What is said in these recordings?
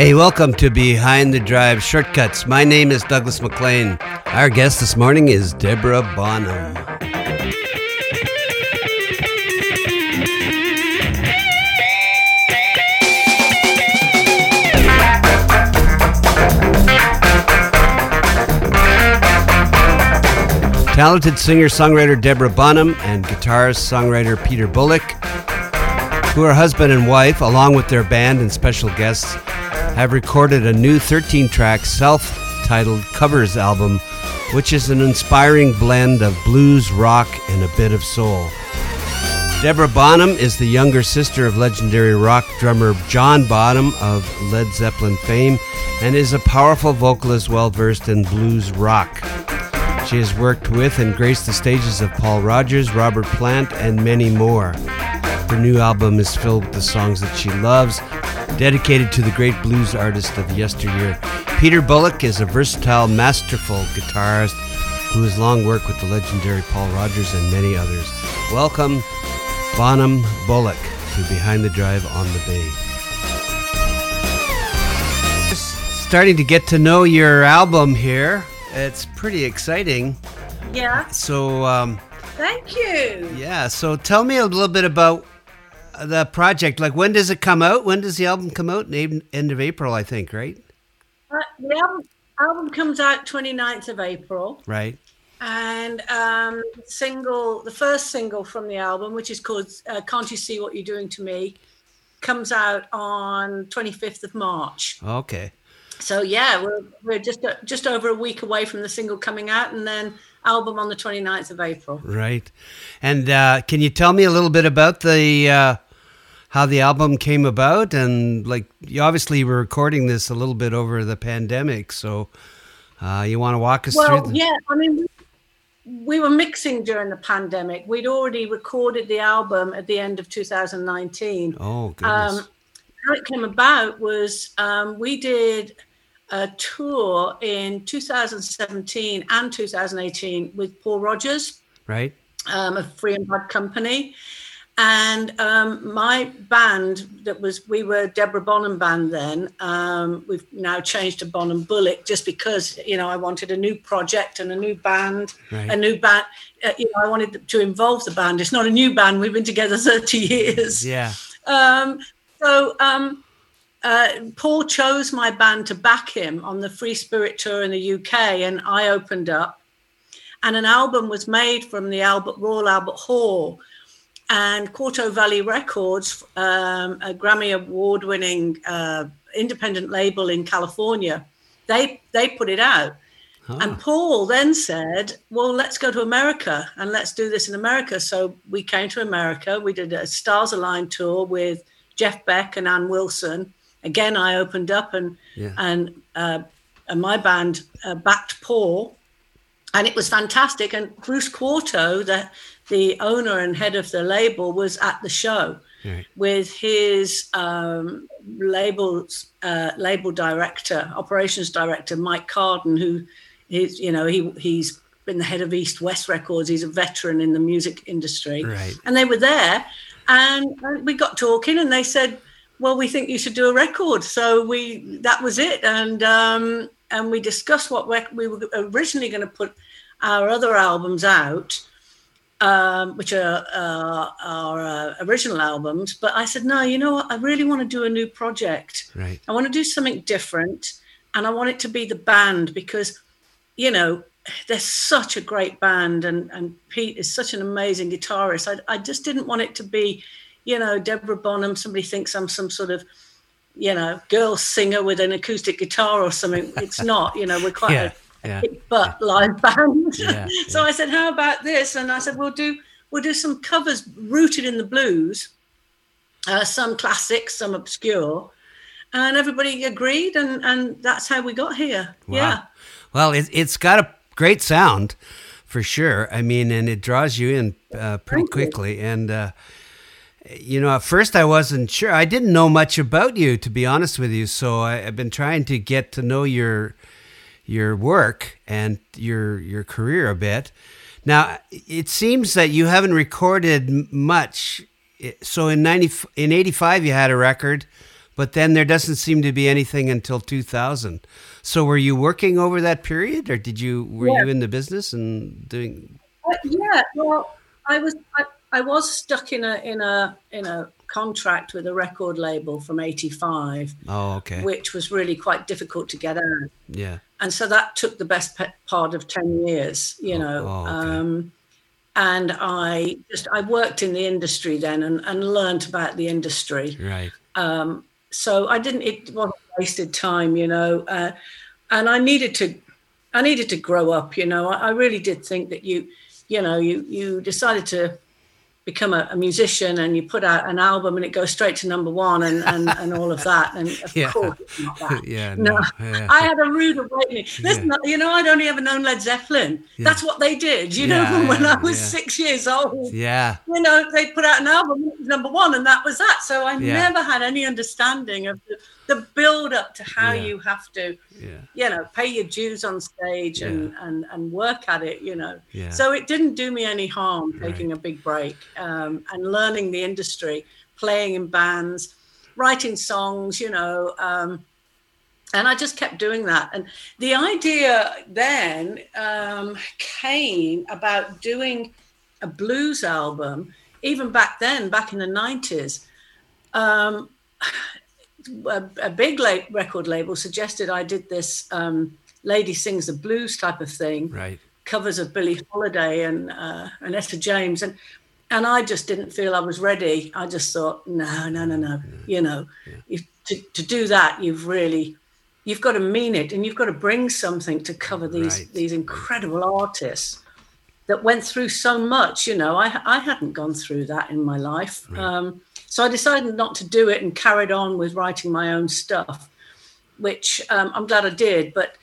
Hey, welcome to Behind the Drive Shortcuts. My name is Douglas MacLean. Our guest this morning is Deborah Bonham. Talented singer songwriter Deborah Bonham and guitarist songwriter Peter Bullock, who are husband and wife, along with their band and special guests, have recorded a new 13 track self titled covers album, which is an inspiring blend of blues, rock, and a bit of soul. Deborah Bonham is the younger sister of legendary rock drummer John Bonham of Led Zeppelin fame and is a powerful vocalist well versed in blues rock. She has worked with and graced the stages of Paul Rodgers, Robert Plant, and many more. Her new album is filled with the songs that she loves, dedicated to the great blues artist of yesteryear. Peter Bullock is a versatile, masterful guitarist who has long worked with the legendary Paul Rodgers and many others. Welcome, Bonham Bullock, to Behind the Drive on the Bay. Just Starting to get to know your album here. It's pretty exciting. Yeah. So, um, Thank you. yeah. So, tell me a little bit about the project. Like, when does it come out? When does the album come out? End end of April, I think, right? Uh, the album, album comes out 29th of April, Right. and um, single, the first single from the album, which is called uh, "Can't You See What You're Doing to Me," comes out on 25th of March. Okay. So yeah, we're we're just uh, just over a week away from the single coming out, and then album on the 29th of April. Right. And uh, can you tell me a little bit about the uh, how the album came about? And like, you obviously were recording this a little bit over the pandemic, so uh, you want to walk us Well, through? The- yeah, I mean, we, we were mixing during the pandemic. We'd already recorded the album at the end of 2019. Oh goodness. Um, how it came about was um, we did a tour in 2017 and 2018 with Paul Rodgers right. um, of Free and Bad Company. And um, my band that was, we were Deborah Bonham band then. Um, we've now changed to Bonham Bullock just because, you know, I wanted a new project and a new band, Right. a new band. Uh, you know, I wanted to involve the band. It's not a new band. We've been together 30 years. Yeah. Um, so um, uh, Paul chose my band to back him on the Free Spirit tour in the UK, and I opened up. And an album was made from the Albert Royal Albert Hall, and Quarto Valley Records, um, a Grammy Award-winning uh, independent label in California, they they put it out. And Paul then said, Well, let's go to America and let's do this in America. So we came to America. We did a Stars Align tour with Jeff Beck and Ann Wilson. Again, I opened up and Yeah. and, uh, and my band uh, backed Paul. And it was fantastic. And Bruce Quarto, the, the owner and head of the label, was at the show Right. with his um, labels uh, label director, operations director Mike Carden, who is you know he he's been the head of East West Records. He's a veteran in the music industry, Right. and they were there, and, we got talking, and they said, "Well, we think you should do a record." So we that was it, and um, and we discussed what we were originally going to put our other albums out um, which are uh, our uh, original albums. But I said, no, you know what? I really want to do a new project. Right. I want to do something different, and I want it to be the band because, you know, they're such a great band, and and Pete is such an amazing guitarist. I I just didn't want it to be, you know, Deborah Bonham. Somebody thinks I'm some sort of you know, girl singer with an acoustic guitar or something. It's not, you know, we're quite Yeah. a Yeah. butt live band. Yeah, so I said, "How about this?" And I said, "We'll do we'll do some covers rooted in the blues, uh, some classics, some obscure." And everybody agreed, and and that's how we got here. Wow. Yeah, Well, it, it's got a great sound for sure. I mean, and it draws you in uh, pretty Thank you. quickly. And, uh, you know, at first I wasn't sure. I didn't know much about you, to be honest with you. So I, I've been trying to get to know your your work and your your career a bit. Now, it seems that you haven't recorded much. So in 90 in 85 you had a record, but then there doesn't seem to be anything until 2000. So were you working over that period, or did you were Yeah. you in the business and doing? Uh, yeah, well, I was I, I was stuck in a in a in a contract with a record label from '85, Oh, okay. which was really quite difficult to get out, Yeah. And so that took the best part of ten years, you Oh, know. oh, okay. um, and I just I worked in the industry then and, and learned about the industry. Right. Um, so I didn't. It wasn't wasted time, you know. Uh, and I needed to, I needed to grow up. You know, I, I really did think that you, you know, you you decided to become a, a musician and you put out an album and it goes straight to number one and and, and all of that. And of Yeah. course, it's not that. yeah. No, No. yeah. I had a rude awakening. Listen, Yeah. you know, I'd only ever known Led Zeppelin. That's what they did. You know, when I was six years old yeah. you know, they put out an album, number one, and that was that. So I never had any understanding of the, the build up to how you have to, you know, pay your dues on stage and, and, and work at it, you know. So it didn't do me any harm taking a big break um, and learning the industry, playing in bands, writing songs, you know. Um, and I just kept doing that. And the idea then um, came about doing a blues album, even back then, back in the 90s. Um, a, a big la- record label suggested I did this um, Lady Sings the Blues type of thing Right. covers of Billie Holiday and uh, and Etta James, and and I just didn't feel I was ready. I just thought, no, no, no, no. You know, you, to to do that, you've really you've got to mean it, and you've got to bring something to cover these Right. these incredible artists that went through so much. You know, I I hadn't gone through that in my life. Um, so I decided not to do it and carried on with writing my own stuff, which um, I'm glad I did. But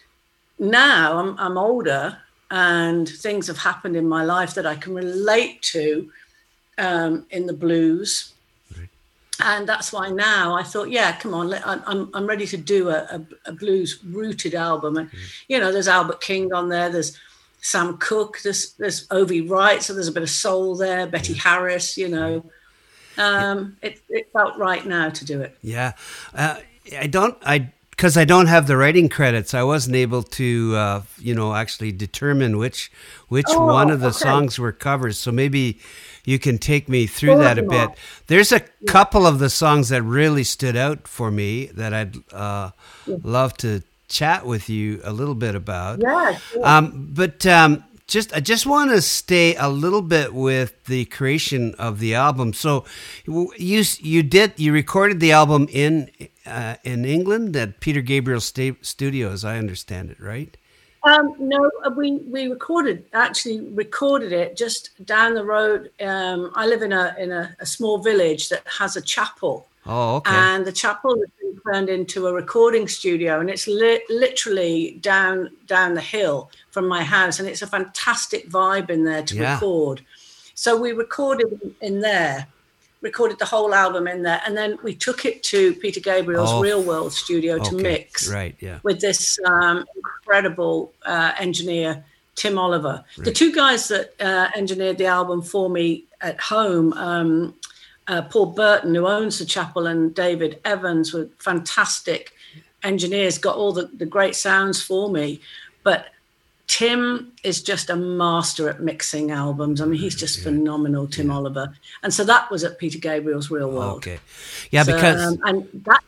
now I'm, I'm older and things have happened in my life that I can relate to um, in the blues. And that's why now I thought, yeah, come on, let, I'm, I'm- ready to do a, a, a blues rooted album. And, you know, there's Albert King on there, there's Sam Cooke, there's, there's O.V. Wright, so there's a bit of soul there, Betty Harris, you know. Um, it, it felt right now to do it. Yeah, uh, I don't. I because I don't have the writing credits. I wasn't able to, uh, you know, actually determine which which Oh, one of the okay. songs were covers. So maybe you can take me through that a Sure. bit. There's a couple of the songs that really stood out for me that I'd uh, love to chat with you a little bit about. Yeah, sure. Um, but um, just I just want to stay a little bit with the creation of the album. So you you did you recorded the album in uh, in England at Peter Gabriel sta- Studios. I understand it, right? Um, no, uh, we we recorded actually recorded it just down the road. Um, I live in a in a, a small village that has a chapel, Oh, okay. and the chapel has been turned into a recording studio, and it's li- literally down down the hill from my house, and it's a fantastic vibe in there to Yeah. record. So we recorded in there, recorded the whole album in there, and then we took it to Peter Gabriel's Oh, Real World studio to mix Right. Yeah. with this um, incredible uh, engineer, Tim Oliver. The two guys that uh, engineered the album for me at home, um, uh, Paul Burton, who owns the chapel, and David Evans were fantastic engineers, got all the, the great sounds for me. But Tim is just a master at mixing albums. I mean, he's just phenomenal, Tim Oliver. And so that was at Peter Gabriel's Real World. Okay. Yeah, So, because um, and that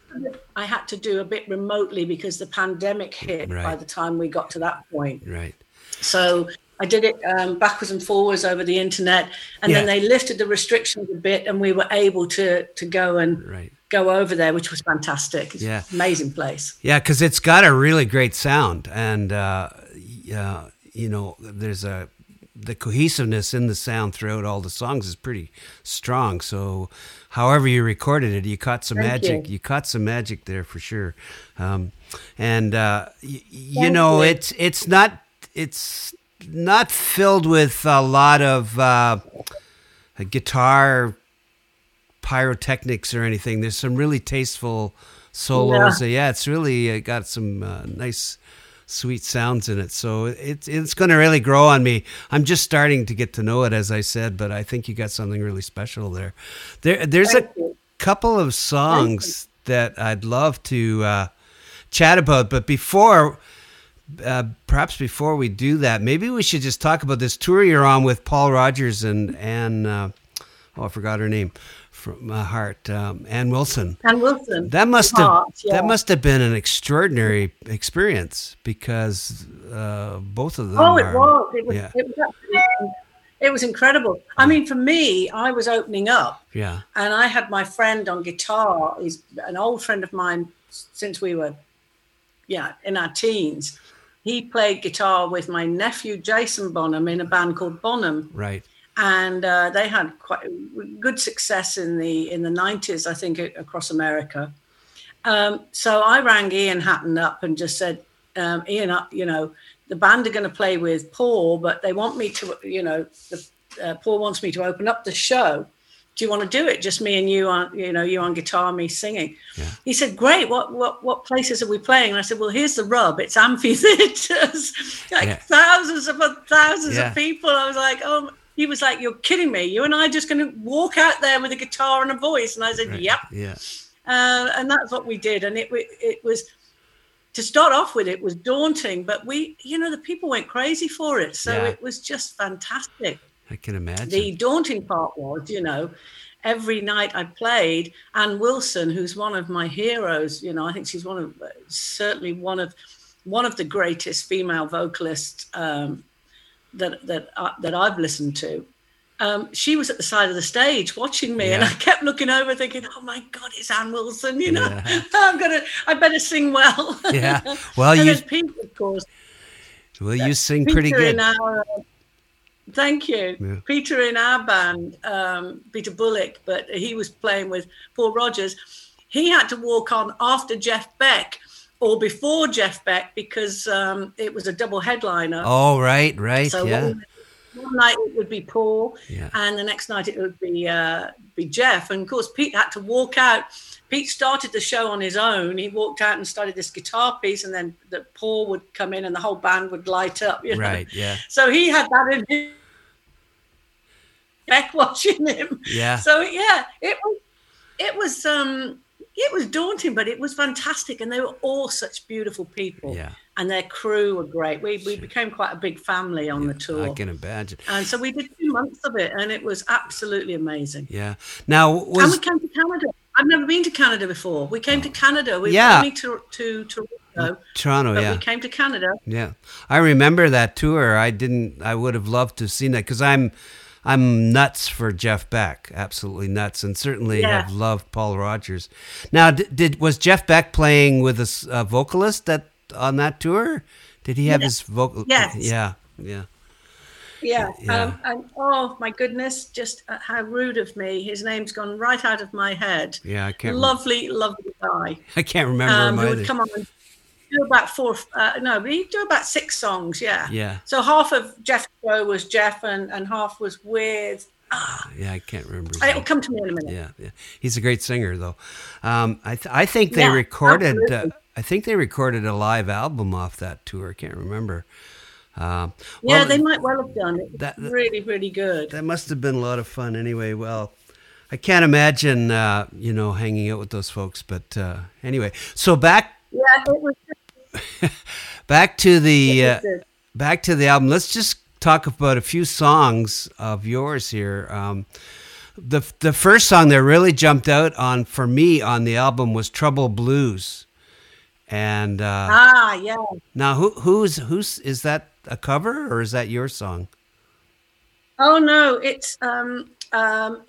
I had to do a bit remotely because the pandemic hit by the time we got to that point. right. So I did it um, backwards and forwards over the internet, and then they lifted the restrictions a bit, and we were able to to go and Right. go over there, which was fantastic. It's Yeah. amazing place. Yeah, because it's got a really great sound, and uh, yeah, you know, there's a the cohesiveness in the sound throughout all the songs is pretty strong. So, however you recorded it, you caught some Thank magic. you. You. caught some magic there for sure. Um, and uh, y- you know, you. it's it's not it's not filled with a lot of uh, guitar pyrotechnics or anything. There's some really tasteful solos. Yeah, it's really uh, got some uh, nice, sweet sounds in it. So it's it's going to really grow on me. I'm just starting to get to know it, as I said, but I think you got something really special there. There, there's Thank a you. couple of songs that I'd love to uh, chat about. But before, uh, perhaps before we do that, maybe we should just talk about this tour you're on with Paul Rodgers and Ann. Uh, oh, I forgot her name from my heart. Um, Ann Wilson. Ann Wilson. That must have Heart, yeah. that must have been an extraordinary experience because uh, both of them. Oh, it was. It was. Yeah. It was, it was incredible. I mean, for me, I was opening up. Yeah. And I had my friend on guitar. He's an old friend of mine since we were, yeah, in our teens. He played guitar with my nephew Jason Bonham in a band called Bonham. Right and uh, they had quite good success in the in the 90s i think across america. Um, so i rang ian hatton up and just said um, ian uh, you know the band are going to play with paul but they want me to you know the, uh, paul wants me to open up the show. Do you want to do it? Just me and you on you know you on guitar me singing. Yeah. he said great what what what places are we playing? And i said well here's the rub it's amphitheaters. Like yeah. thousands of thousands yeah. of people. I was like oh he was like, "You're kidding me! You and I are just going to walk out there with a guitar and a voice?" And I said, right. "Yep." Yeah. Uh, and that's what we did, and it it was to start off with. It was daunting, but we, you know, the people went crazy for it, so yeah. it was just fantastic. I can imagine. The daunting part was, you know, every night I played, Ann Wilson, who's one of my heroes, you know, I think she's one of certainly one of one of the greatest female vocalists um, that that uh, that I've listened to, um, she was at the side of the stage watching me, yeah. and I kept looking over, thinking, "Oh my God, it's Ann Wilson!" You know, yeah. I'm gonna, I better sing well. Yeah, well, you, Pete, of course. Well, you sing Peter pretty good. Our, uh, thank you, yeah. Peter in our band, um, Peter Bullock, but he was playing with Paul Rodgers. He had to walk on after Jeff Beck or before Jeff Beck because um, it was a double headliner. Oh, right, right, so yeah. One, one night it would be Paul, yeah. and the next night it would be uh, be Jeff. And of course, Pete had to walk out. Pete started the show on his own. He walked out and started this guitar piece, and then the Paul would come in, and the whole band would light up. You know? Right, yeah. So he had that in his Beck watching him. Yeah. So yeah, it was it was um it was daunting, but it was fantastic, and they were all such beautiful people. Yeah. And their crew were great. We we became quite a big family on yeah, the tour. I can imagine. And so we did two months of it, and it was absolutely amazing. Yeah. Now was... and we came to Canada. I've never been to Canada before. We came to oh. Canada. We yeah. to to Toronto. Mm, Toronto, yeah. We came to Canada. Yeah, I remember that tour. I didn't. I would have loved to have seen that because I'm I'm nuts for Jeff Beck, absolutely nuts, and certainly yeah. have loved Paul Rodgers. Now, did, did was Jeff Beck playing with a, a, vocalist that on that tour? Did he have his vocal? Yes. Yeah. Yeah. Yeah. yeah. Um, and oh my goodness, just uh, how rude of me. His name's gone right out of my head. Yeah, I can't. Lovely, lovely guy. I can't remember um, him. Who would come on do about four, uh, no, we do about six songs, yeah. Yeah. So half of Jeff's show was Jeff, and, and half was with. Ah, yeah, I can't remember. It'll come to me in a minute. Yeah, yeah. He's a great singer, though. Um, I th- I think they yeah, recorded. Uh, I think they recorded a live album off that tour. I can't remember. Uh, well, yeah, they might well have done it. That, really, really good. That must have been a lot of fun. Anyway, well, I can't imagine, uh, you know, hanging out with those folks. But uh, anyway, so back. Yeah, it was back to the uh, back to the album. Let's just talk about a few songs of yours here. Um, the the first song that really jumped out on for me on the album was Trouble Blues, and uh, ah yeah. Now who who's who's is that a cover or is that your song? Oh no, it's um, um,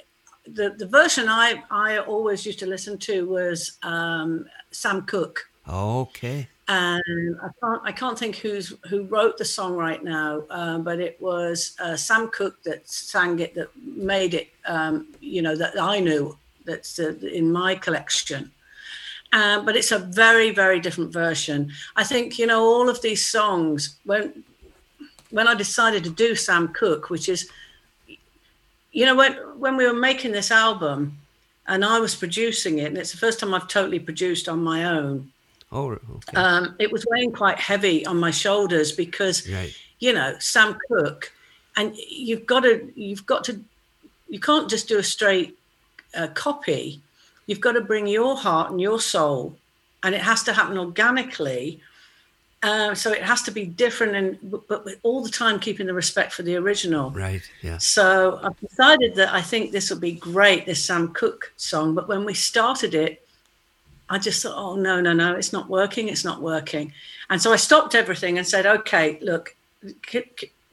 the the version I I always used to listen to was um, Sam Cooke. Okay and I can't I can't think who's who wrote the song right now, um, but it was uh, Sam Cooke that sang it that made it. Um, you know that I knew that's uh, in my collection. Um, but it's a very very different version. I think you know all of these songs when when I decided to do Sam Cooke, which is you know when when we were making this album and I was producing it, and it's the first time I've totally produced on my own Oh, okay. Um, it was weighing quite heavy on my shoulders because, right. you know, Sam Cooke, and you've got to, you've got to, you can't just do a straight uh, copy. you've got to bring your heart and your soul, and it has to happen organically. Uh, so it has to be different, and but all the time keeping the respect for the original. Right. Yeah. So I've decided that I think this will be great, this Sam Cooke song. But when we started it, I just thought, oh no, no, no, it's not working, it's not working. And so I stopped everything and said, okay, look, can,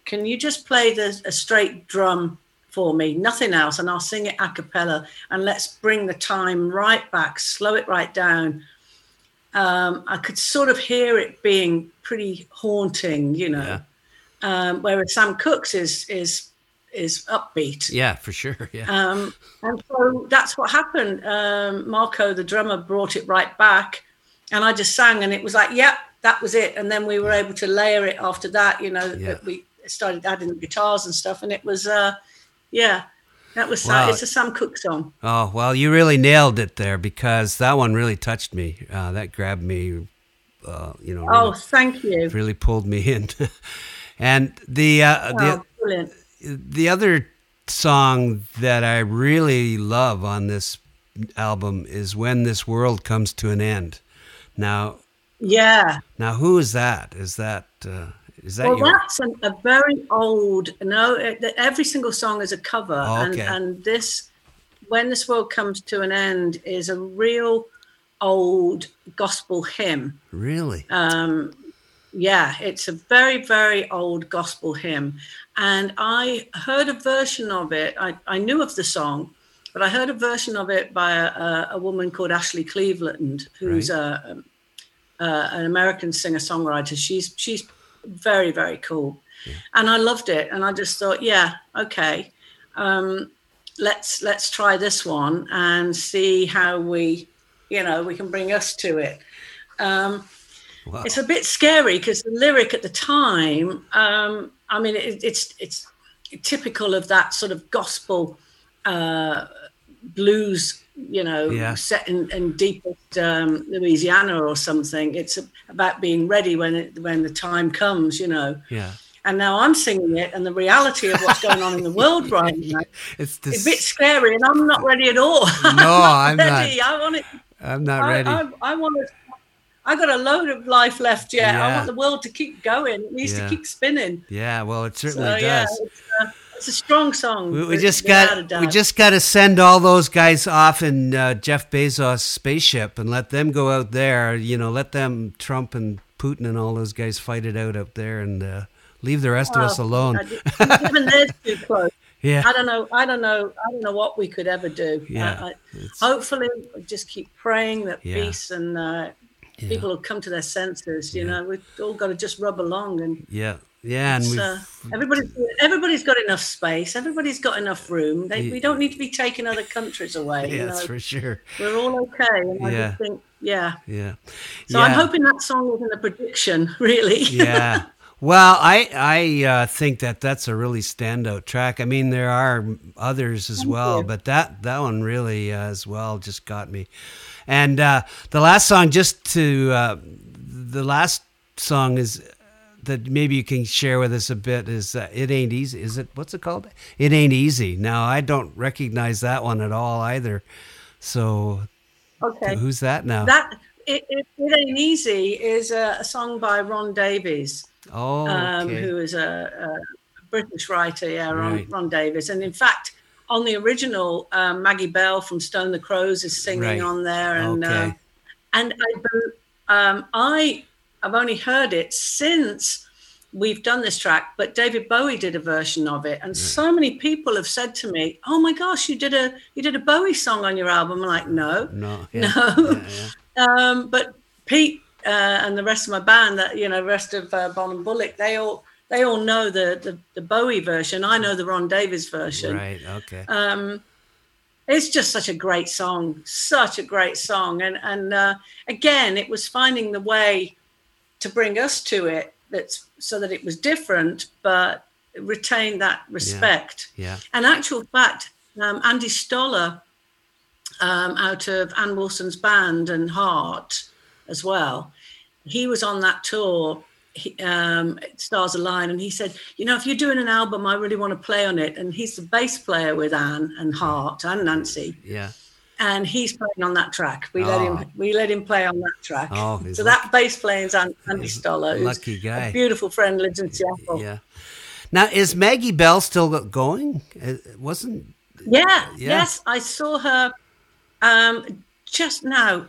can you just play the a straight drum for me, nothing else, and I'll sing it a cappella, and let's bring the time right back, slow it right down. Um, I could sort of hear it being pretty haunting, you know. Yeah. Um, whereas Sam Cooke's is is is upbeat. Yeah, for sure. Yeah. Um, and so that's what happened. Um, Marco, the drummer, brought it right back, and I just sang, and it was like, yep, that was it. And then we were able to layer it after that. You know, Yeah. we started adding the guitars and stuff, and it was, uh, yeah, that was. Wow. It's a Sam Cooke song. Oh well, you really nailed it there because that one really touched me. Uh, that grabbed me. Uh, you know. Oh, Really, thank you. really pulled me in. and the uh, the Oh, brilliant. The other song that I really love on this album is "When This World Comes to an End." Now, Yeah. now, who is that? Is that uh, is that Well, your? that's an, a very old. No, it, every single song is a cover, Oh, and and this, when this world comes to an end, is a real old gospel hymn. Really? Um, yeah, it's a very very old gospel hymn, and I heard a version of it. I, I knew of the song, but I heard a version of it by a, a, a woman called Ashley Cleveland, who's a, um, uh, an American singer songwriter. She's she's very very cool, and I loved it. And I just thought, yeah, okay, um, let's let's try this one and see how we, you know, we can bring us to it. Um, Wow. it's a bit scary because the lyric at the time, um, I mean, it, it's it's typical of that sort of gospel uh, blues, you know, Yeah. set in, in deepest um, Louisiana or something. It's about being ready when it, when the time comes, you know. Yeah. And now I'm singing it, and the reality of what's going on in the world right now It's is a bit scary, and I'm not ready at all. No, I'm not. ready. I want it. I'm not I, ready. I, I want to. I got a load of life left yet. I want the world to keep going. It needs Yeah. to keep spinning. yeah. Well, it So certainly yeah, does. it's, uh, it's a strong song. We, we just got we just got to send all those guys off in uh, Jeff Bezos' spaceship and let them go out there. You know, let them Trump and Putin and all those guys fight it out up there and uh, leave the rest of us Oh, alone. Even they're too close. Yeah, I don't know. I don't know. I don't know what we could ever do. Yeah, Uh, I- hopefully, just keep praying that Yeah. peace and uh, Yeah. people will come to their senses. You Yeah. know, we've all got to just rub along and yeah, yeah. And uh, everybody's everybody's got enough space. Everybody's got enough room. They, Yeah. we don't need to be taking other countries away. you yeah, that's for sure. We're all okay. And I Yeah. think, yeah. Yeah. So I'm hoping that song isn't a prediction, really. yeah. Well, I I uh, think that that's a really standout track. I mean, there are others as Thank well, you. but that that one really uh, as well just got me. And uh, the last song, just to uh, the last song is that maybe you can share with us a bit is uh, it ain't easy. Is it what's it called? It ain't easy. Now I don't recognize that one at all either. So okay. who's that now? That it, it, it ain't easy is a, a song by Ron Davies, oh, um, who is a, a British writer. Yeah, Ron, Right. Ron Davies. And in fact, on the original, um, Maggie Bell from Stone the Crows is singing Right. on there, and Okay. um, and I, um, I have only heard it since we've done this track, but David Bowie did a version of it, and so many people have said to me, "Oh my gosh, you did a you did a Bowie song on your album." I'm like, "No, no, yeah, no." yeah. um, but Pete uh, and the rest of my band, that you know, rest of uh, Bonham Bullock, they all they all know the, the the Bowie version. I know the Ron Davies version. Right. Okay. Um, it's just such a great song, such a great song, and and uh, again, it was finding the way to bring us to it. That's so that it was different, but retained that respect. Yeah. And actual fact, um, Andy Stoller, um, out of Ann Wilson's band and Heart as well, he was on that tour, he, um, Stars Align, and he said, you know, if you're doing an album, I really want to play on it. And he's the bass player with Ann and Heart and Nancy. Yeah. and he's playing on that track. We let Oh. him we let him play on that track. Oh, so lucky. that bass playing's is Andy Stoller, lucky guy. a beautiful friend, lives in Seattle. Yeah. Now is Maggie Bell still going? It wasn't Yeah, Yeah. yes, I saw her um, just now.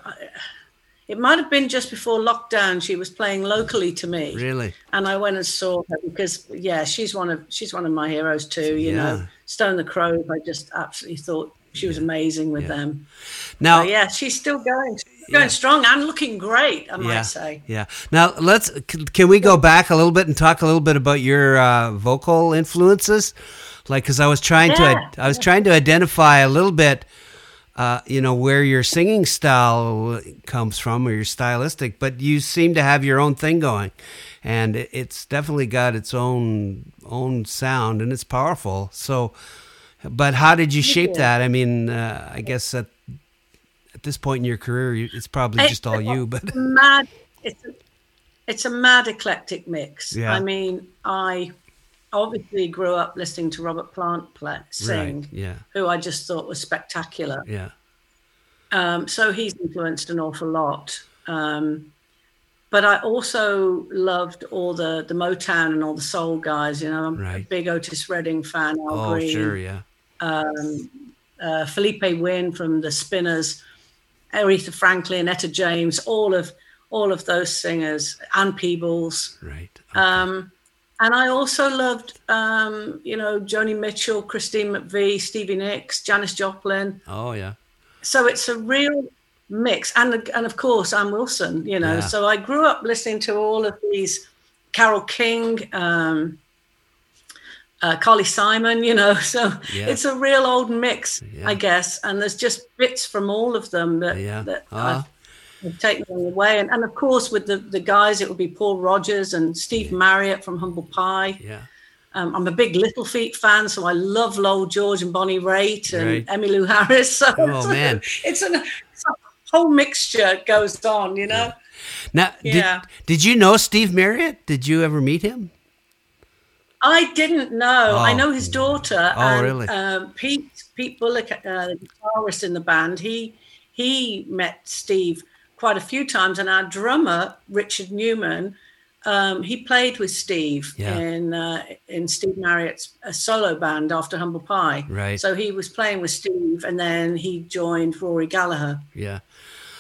It might have been just before lockdown. She was playing locally to me, really. and I went and saw her because, yeah, she's one of she's one of my heroes too. You Yeah. know, Stone the Crows. I just absolutely thought she was amazing with Yeah. them. Now So, yeah, she's still going, she's going Yeah. strong and looking great. I might yeah, say. yeah. Now let's can we go back a little bit and talk a little bit about your uh, vocal influences? Like, because I was trying Yeah. to I was trying to identify a little bit. Uh, you know where your singing style comes from, or your stylistic, but you seem to have your own thing going, and it's definitely got its own own sound, and it's powerful. So, but how did you shape that? I mean, uh, I guess at at this point in your career, it's probably It's just all you. But mad. It's a, it's a mad eclectic mix. Yeah. I mean, I obviously grew up listening to Robert Plant play, sing, right, yeah, who I just thought was spectacular. yeah, Um, so he's influenced an awful lot. Um, but I also loved all the the Motown and all the soul guys. You know, I'm a big Otis Redding fan. Al oh Green, sure, yeah, uh, Philippé Wynne from the Spinners, Aretha Franklin, Etta James, all of all of those singers, Ann Peebles. right, okay. Um, and I also loved, um, you know, Joni Mitchell, Christine McVie, Stevie Nicks, Janis Joplin. oh yeah, So it's a real mix, and and of course Ann Wilson. You know, Yeah. so I grew up listening to all of these, Carole King. Um, uh, Carly Simon, you know, so Yeah. it's a real old mix, Yeah. I guess. And there's just bits from all of them that, Yeah. that Ah. I've taken away. And, and of course, with the, the guys, it would be Paul Rodgers and Steve Marriott from Humble Pie. yeah, Um, I'm a big Little Feat fan, so I love Lowell George and Bonnie Raitt and Right. Emmylou Harris. So Oh, it's, man. it's, an, it's a whole mixture goes on, you know. Now, Yeah. did did you know Steve Marriott? Did you ever meet him? I didn't know. I Oh. know his daughter. Oh, and, really? Um, Pete Pete Bullock, uh, the guitarist in the band. He he met Steve quite a few times, and our drummer Richard Newman. Um, he played with Steve Yeah. in uh, in Steve Marriott's uh, solo band after Humble Pie. Right. So he was playing with Steve, and then he joined Rory Gallagher. Yeah,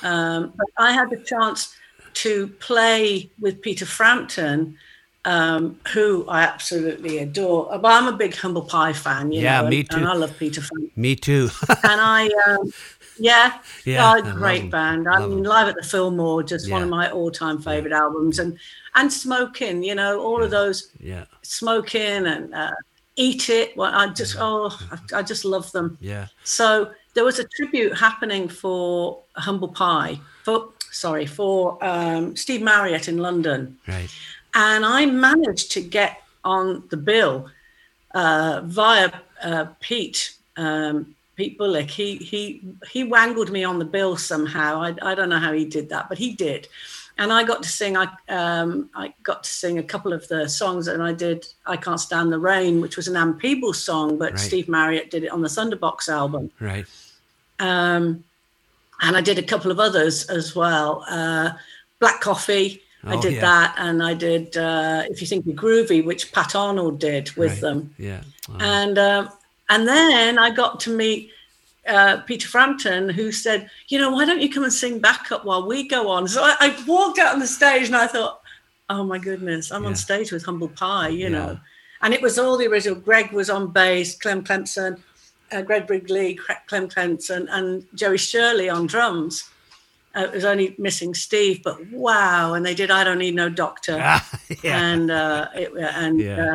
Um, but I had the chance to play with Peter Frampton, um, who I absolutely adore. But I'm a big Humble Pie fan, you Yeah, know, me and, too. and I love Peter Frampton. me too. and I, um, yeah, Yeah, oh, great band. I Love mean, him. Live at the Fillmore, just one of my all-time favorite albums, and and Smoking, you know, all of those yeah, Smoking and uh, Eat It. Well, I just oh, I, I just love them. yeah, So there was a tribute happening for Humble Pie, for sorry, for um, Steve Marriott in London, right. and I managed to get on the bill uh, via uh, Pete. Um, Pete Bullock, he he he wangled me on the bill somehow. I, I don't know how he did that, but he did, and I got to sing. I um, I got to sing a couple of the songs, and I did. I can't stand the rain, which was an Ann Peebles song, but Right. Steve Marriott did it on the Thunderbox album Right. um, and I did a couple of others as well. Uh, Black Coffee, I Oh, did yeah. that, and I did uh, If You Think You're Groovy, which Pat Arnold did with right. them, Yeah. Oh, and um, and then I got to meet. Uh, Peter Frampton, who said, "You know, why don't you come and sing backup while we go on?" So I, I walked out on the stage, and I thought, "Oh my goodness, I'm Yeah. on stage with Humble Pie," you Yeah. know. And it was all the original. Greg was on bass, Clem Clempson, uh, Greg Ridley, Clem Clempson, and Jerry Shirley on drums. Uh, it was only missing Steve, but wow! And they did "I Don't Need No Doctor," Ah, yeah. and uh, it, and Yeah.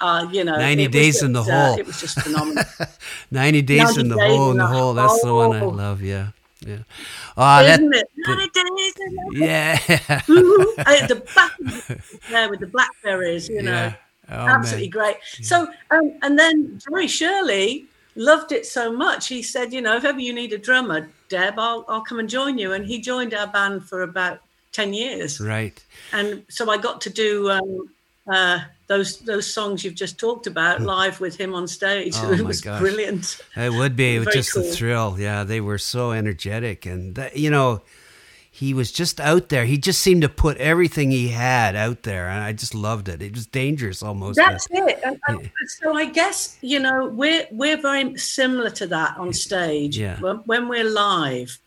Uh, you know, 90 it was Days in the just, uh, Hole. it was just phenomenal. 90 days 90 in the Days hole, in the the hole. That's the one I love. Yeah. Yeah. Oh, that, Isn't it? 90 days in the yeah. Uh, the back there with the blackberries, you know, yeah. Oh, absolutely man. great. So, um, and then Jerry Shirley loved it so much. He said, you know, if ever you need a drummer, Deb, I'll, I'll come and join you. And he joined our band for about 10 years. Right. And so I got to do um, uh, those those songs you've just talked about live with him on stage. Oh, it was gosh. brilliant. It would be. It was just a thrill. Yeah, they were so energetic, and that, you know, he was just out there. He just seemed to put everything he had out there, and I just loved it. It was dangerous almost. That's it. And- and so I guess you know we're we're very similar to that on stage. Yeah. When, when we're live,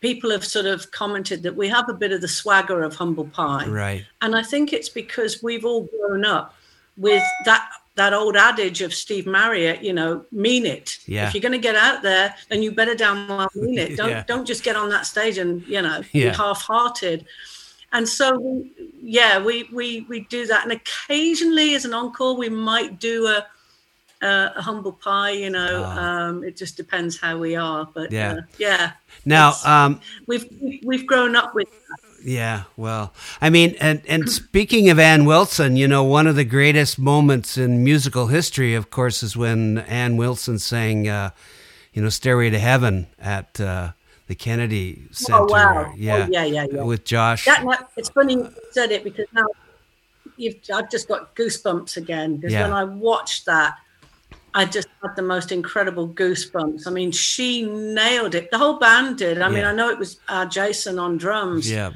people have sort of commented that we have a bit of the swagger of humble pie, right. and I think it's because we've all grown up with that that old adage of Steve Marriott. You know, mean it. Yeah. If you're going to get out there, then you better damn well mean it. Don't Yeah. don't just get on that stage and you know Yeah. be half-hearted. And so, yeah, we, we we do that, and occasionally, as an encore, we might do a a, a humble pie. You know, Ah. um, it just depends how we are. But Yeah. uh, yeah, Now, um, we've we've grown up with. That. Yeah, well, I mean, and and speaking of Ann Wilson, you know, one of the greatest moments in musical history, of course, is when Ann Wilson sang, uh, you know, "Stairway to Heaven" at uh, the Kennedy Center. Oh wow! Yeah, oh, yeah, yeah, yeah. with Josh. That, it's funny you said it because now you've, I've just got goosebumps again because Yeah. when I watched that, I just had the most incredible goosebumps. I mean, she nailed it. The whole band did. I mean, I know it was uh, Jason on drums, yeah,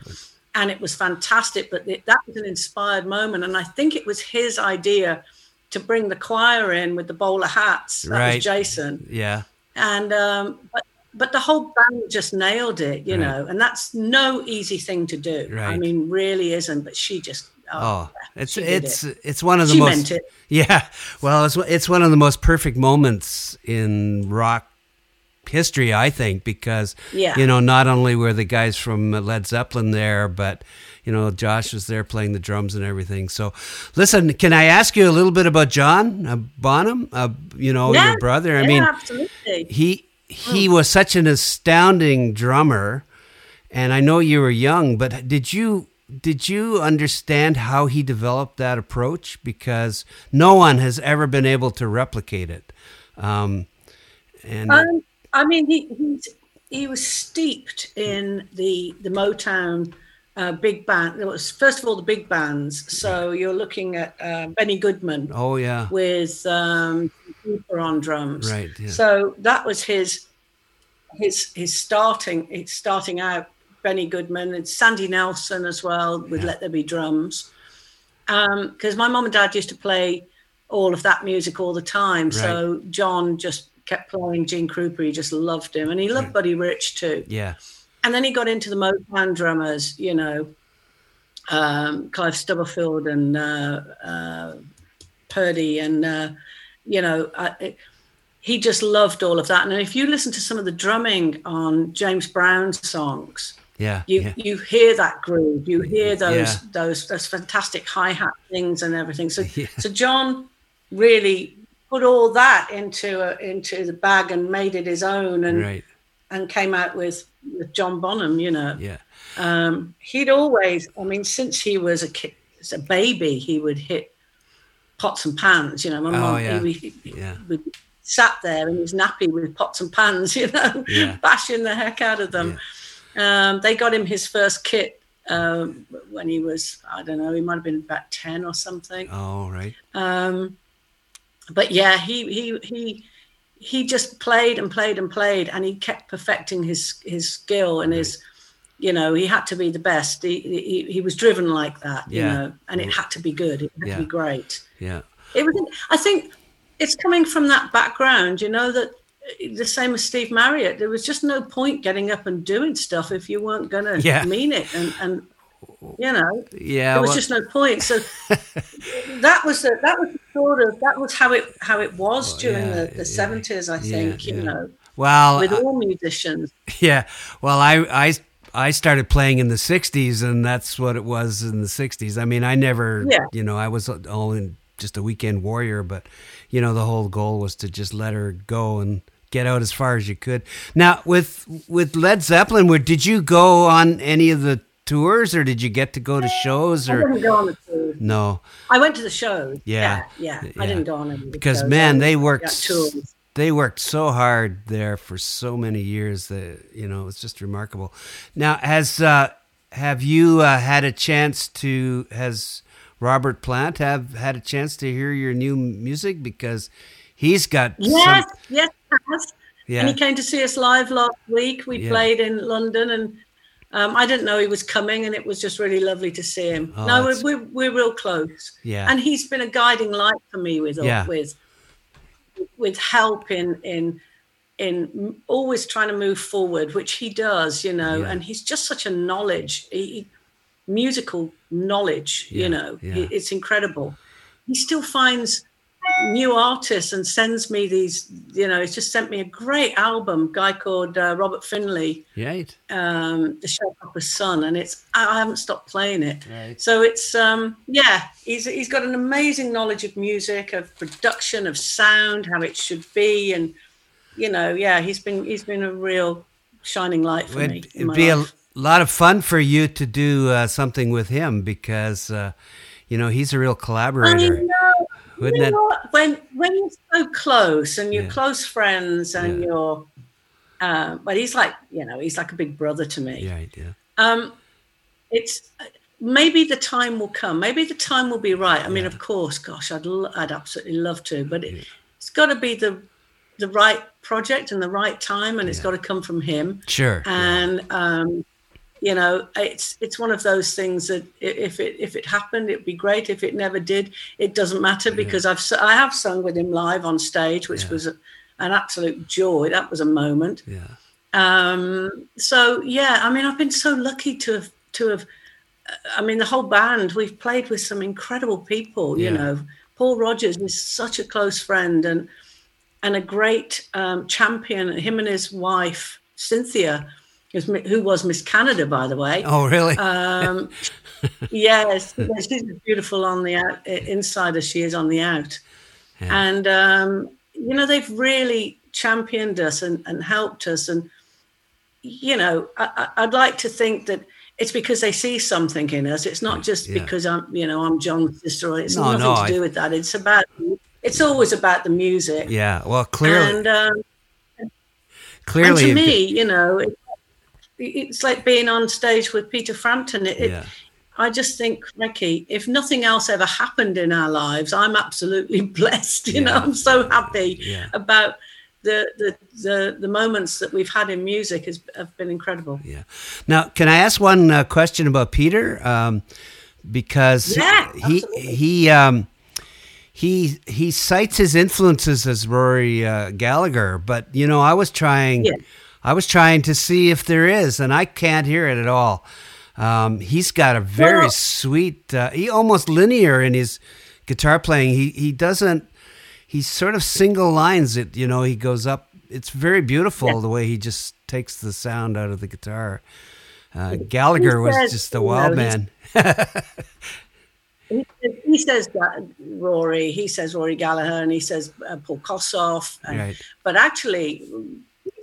and it was fantastic. But it, that was an inspired moment, and I think it was his idea to bring the choir in with the bowler hats. That Right. was Jason yeah, and um, but but the whole band just nailed it, you Right. know, and that's no easy thing to do. I mean, really isn't. But she just oh, Oh, it's it's it. it's one of the She most yeah. Well, it's it's one of the most perfect moments in rock history, I think, because Yeah. you know not only were the guys from Led Zeppelin there, but you know Josh was there playing the drums and everything. So, listen, can I ask you a little bit about John uh, Bonham? Uh, you know Yeah. your brother. I yeah, mean, absolutely. he he was such an astounding drummer and i know you were young but did you did you understand how he developed that approach because no one has ever been able to replicate it um, and Um, I mean, he he was steeped in the the Motown uh, big band. It was first of all the big bands. So you're looking at uh, Benny Goodman oh yeah with um, Krupa on drums. Right, yeah. So that was his his his starting. It's starting out. Benny Goodman and Sandy Nelson as well with Yeah. Let There Be Drums. Because my mom and dad used to play all of that music all the time. So John just kept playing Gene Krupa. He just loved him, and he loved Buddy Rich too yeah and then he got into the Motown drummers, you know, um, Clyde Stubblefield and uh, uh, Purdie, and uh, you know, I, it, he just loved all of that. And if you listen to some of the drumming on James Brown's songs, yeah you yeah you hear that groove, you hear those Yeah. those those fantastic hi hat things and everything. So Yeah. so John really put all that into a, into the bag and made it his own, and right and came out with with John Bonham, you know. yeah Um, he'd always, I mean, since he was a kid, as a baby, he would hit pots and pans. You know, my Oh, mum, yeah. he, he, Yeah. would sat there in his nappy with pots and pans, you know, bashing the heck out of them. Um, they got him his first kit um, when he was, I don't know, he might have been about ten or something. oh right Um, but yeah, he he he he just played and played and played, and he kept perfecting his his skill and his. You know, he had to be the best. He he, he was driven like that. You know, and it had to be good. It had Yeah. to be great. yeah It was. I think it's coming from that background. You know that the same as Steve Marriott. There was just no point getting up and doing stuff if you weren't going to Yeah. mean it. And and you know, yeah there was well- just no point. So that was the, that was the sort of that was how it how it was during yeah, the seventies. I think you know well with all musicians. Yeah. Well, I I I started playing in the '60s, and that's what it was in the '60s. I mean, I never, Yeah. you know, I was only just a weekend warrior, but you know, the whole goal was to just let her go and get out as far as you could. Now, with with Led Zeppelin, where did you go on any of the tours, or did you get to go to shows, I or didn't go on the tour. no? I went to the shows. Yeah. yeah. Yeah. I didn't go on any Because shows. man, they worked they worked so hard there for so many years that you know it's just remarkable. Now, has uh, have you uh, had a chance to has Robert Plant have had a chance to hear your new music because he's got yes, some, yes, yeah, And he came to see us live last week. We Yeah. played in London, and um, I didn't know he was coming, and it was just really lovely to see him. Oh, no, we're, we're we're real close, yeah, and he's been a guiding light for me with Yeah. with with help in in in always trying to move forward, which he does, you know. Yeah. And he's just such a knowledge, he, musical knowledge, you know. It's incredible. He still finds new artists and sends me these. You know, he's just sent me a great album. Guy called uh, Robert Finley, right, um, the Sharecropper's Son, and it's I haven't stopped playing it. right. So it's um yeah, he's he's got an amazing knowledge of music, of production, of sound, how it should be, and you know, yeah, he's been he's been a real shining light for me. It'd, my it'd be a lot of fun for you to do uh, something with him because uh, you know he's a real collaborator. Wouldn't you know? When when you're so close and you're Yeah. close friends and Yeah. you're, uh, but he's like you know he's like a big brother to me. Yeah, yeah, Um, it's maybe the time will come. Maybe the time will be right. I mean, Yeah. of course, gosh, I'd l- I'd absolutely love to, but it, it's got to be the the right project and the right time, and it's got to come from him. sure. And um, you know, it's it's one of those things that if it if it happened, it'd be great. If it never did, it doesn't matter because I've I have sung with him live on stage, which Yeah. was a, an absolute joy. That was a moment. yeah, Um, so yeah, I mean, I've been so lucky to have to have. I mean, the whole band. We've played with some incredible people. You know, Paul Rodgers is such a close friend and and a great um, champion. Him and his wife Cynthia, who was Miss Canada, by the way. Oh, really? Um, yes, she's beautiful on the out, inside as she is on the out. Yeah. And, um, you know, they've really championed us and, and helped us. And, you know, I, I'd like to think that it's because they see something in us. It's not just Yeah. because I'm, you know, I'm John's sister. It's No, nothing no, to I- do with that. It's about, it's always about the music. yeah. Well, clearly, And, um, clearly, and to me, you know, it, it's like being on stage with Peter Frampton. It, it, I just think, Ricky, if nothing else ever happened in our lives, I'm absolutely blessed. You know, I'm so happy yeah, about the the the, the moments that we've had in music has have been incredible. yeah. Now, can I ask one uh, question about Peter? Um, because Yeah, he absolutely. he um, he he cites his influences as Rory uh, Gallagher, but you know, I was trying. Yeah. I was trying to see if there is, and I can't hear it at all. Um, he's got a very Well- sweet, uh, he almost linear in his guitar playing. He he doesn't. He sort of single lines it. You know, he goes up. It's very beautiful Yeah. the way he just takes the sound out of the guitar. Uh, Gallagher was just a you know, wild man. He, he says Rory, he says Rory Gallagher, and he says uh, Paul Kossoff, and, Right. but actually.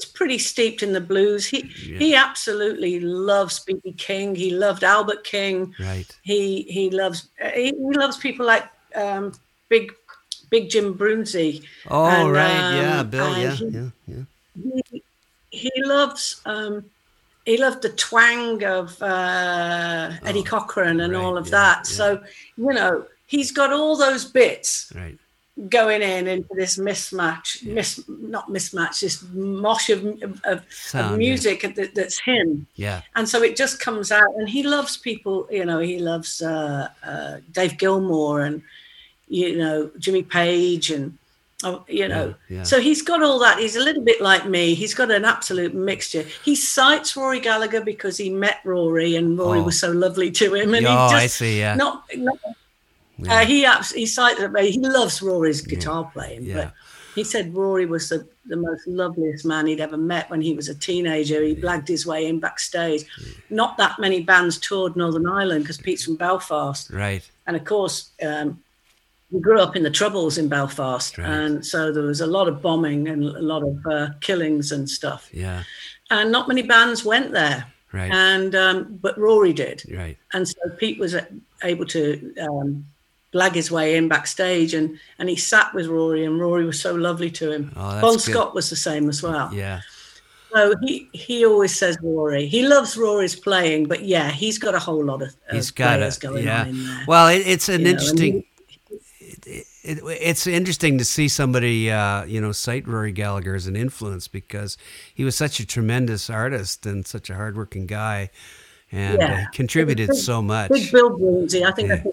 It's pretty steeped in the blues. He Yeah. he absolutely loves B.B. King. He loved Albert King. Right. he he loves he, loves people like um, big big Jim Broonzy. Oh, And, right. yeah, um, Bill. Yeah, he- yeah, yeah. He, he loves um, he loved the twang of uh, Eddie Oh, Cochran and right, all of yeah, that. yeah. So you know he's got all those bits Right. Going in into this mismatch, mis not mismatch, this mosh of, of, of yeah. music that, that's him Yeah. and so it just comes out and he loves people you know he loves uh, uh, dave gilmour and you know jimmy page and oh, you know Yeah, yeah. so he's got all that he's a little bit like me he's got an absolute mixture he cites rory gallagher because he met rory and rory Oh. was so lovely to him and oh, he I just see. Yeah. not, not yeah. uh, he abs- he cited he loves rory's guitar playing yeah. but he said Rory was the, the most loveliest man he'd ever met when he was a teenager. He blagged his way in backstage. Not that many bands toured Northern Ireland because Pete's from Belfast. Right. And of course, um, we grew up in the Troubles in Belfast. Right. And so there was a lot of bombing and a lot of uh, killings and stuff. Yeah. And not many bands went there. Right. And um, but Rory did. right. And so Pete was able to um, blag his way in backstage and, and he sat with Rory and Rory was so lovely to him. Oh, good. Scott was the same as well. Yeah. So he he always says Rory. He loves Rory's playing, but yeah, he's got a whole lot of, of He's got players it. going Yeah. on in there. Well, it, it's an you interesting. he- it, it's interesting to see somebody, uh, you know, cite Rory Gallagher as an influence because he was such a tremendous artist and such a hardworking guy, and uh, Yeah. he contributed Big- so much. Big Bill Broonzy. I think Yeah. that's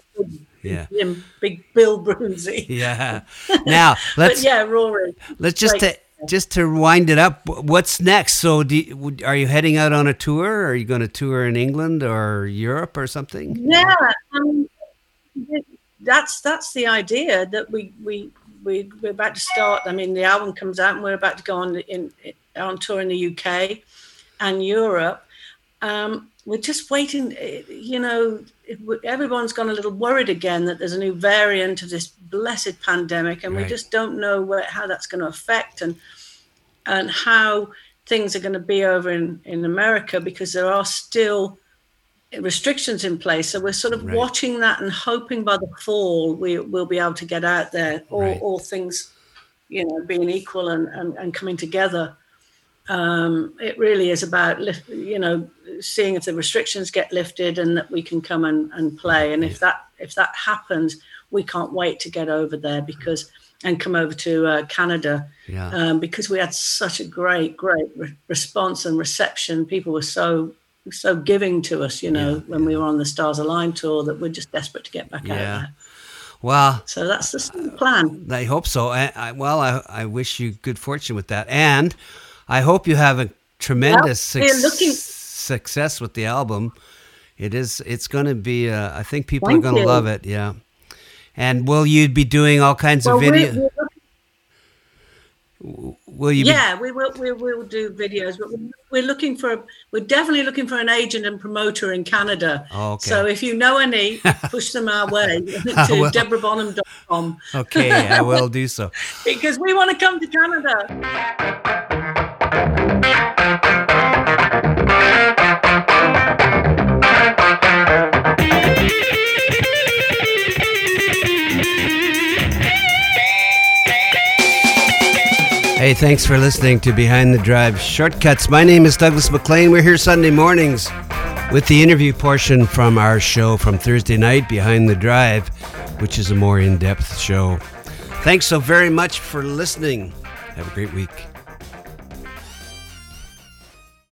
Yeah. him, Big Bill Broonzy. Yeah. Now let's yeah, Rory. let's just to, just to wind it up. What's next? So, do you, are you heading out on a tour? Are you going to tour in England or Europe or something? Yeah, um, that's that's the idea that we we we we're about to start. I mean, the album comes out, and we're about to go on in, on tour in the UK and Europe. Um, we're just waiting. eh, You know, everyone's gone a little worried again that there's a new variant of this blessed pandemic, and we just don't know where, how that's going to affect and and how things are going to be over in in America because there are still restrictions in place. So we're sort of Right. watching that and hoping by the fall we will be able to get out there, all, Right. all things, you know, being equal and, and, and coming together. Um, it really is about, you know, seeing if the restrictions get lifted and that we can come and, and play. And if that if that happens, we can't wait to get over there because and come over to uh, Canada Yeah. um, because we had such a great, great re- response and reception. People were so so giving to us, you know, Yeah, when we were on the Stars Align tour that we're just desperate to get back out there. Well, So that's the plan. I hope so. I, I, well, I, I wish you good fortune with that, and I hope you have a tremendous Well, we're looking- success with the album. It is. It's going to be. Uh, I think people Thank are going to love it. Yeah. And will you be doing all kinds Well, of video? will you? yeah, we will. We will do videos, but we're- looking for. We're definitely looking for an agent and promoter in Canada. Oh, okay. So if you know any, push them our way to deborahbonham.com Be, okay, I will do so. because we want to come to Canada. Hey, thanks for listening to Behind the Drive Shortcuts. My name is Douglas McLean. We're here Sunday mornings with the interview portion from our show from Thursday night, Behind the Drive, which is a more in depth show. Thanks so very much for listening. Have a great week.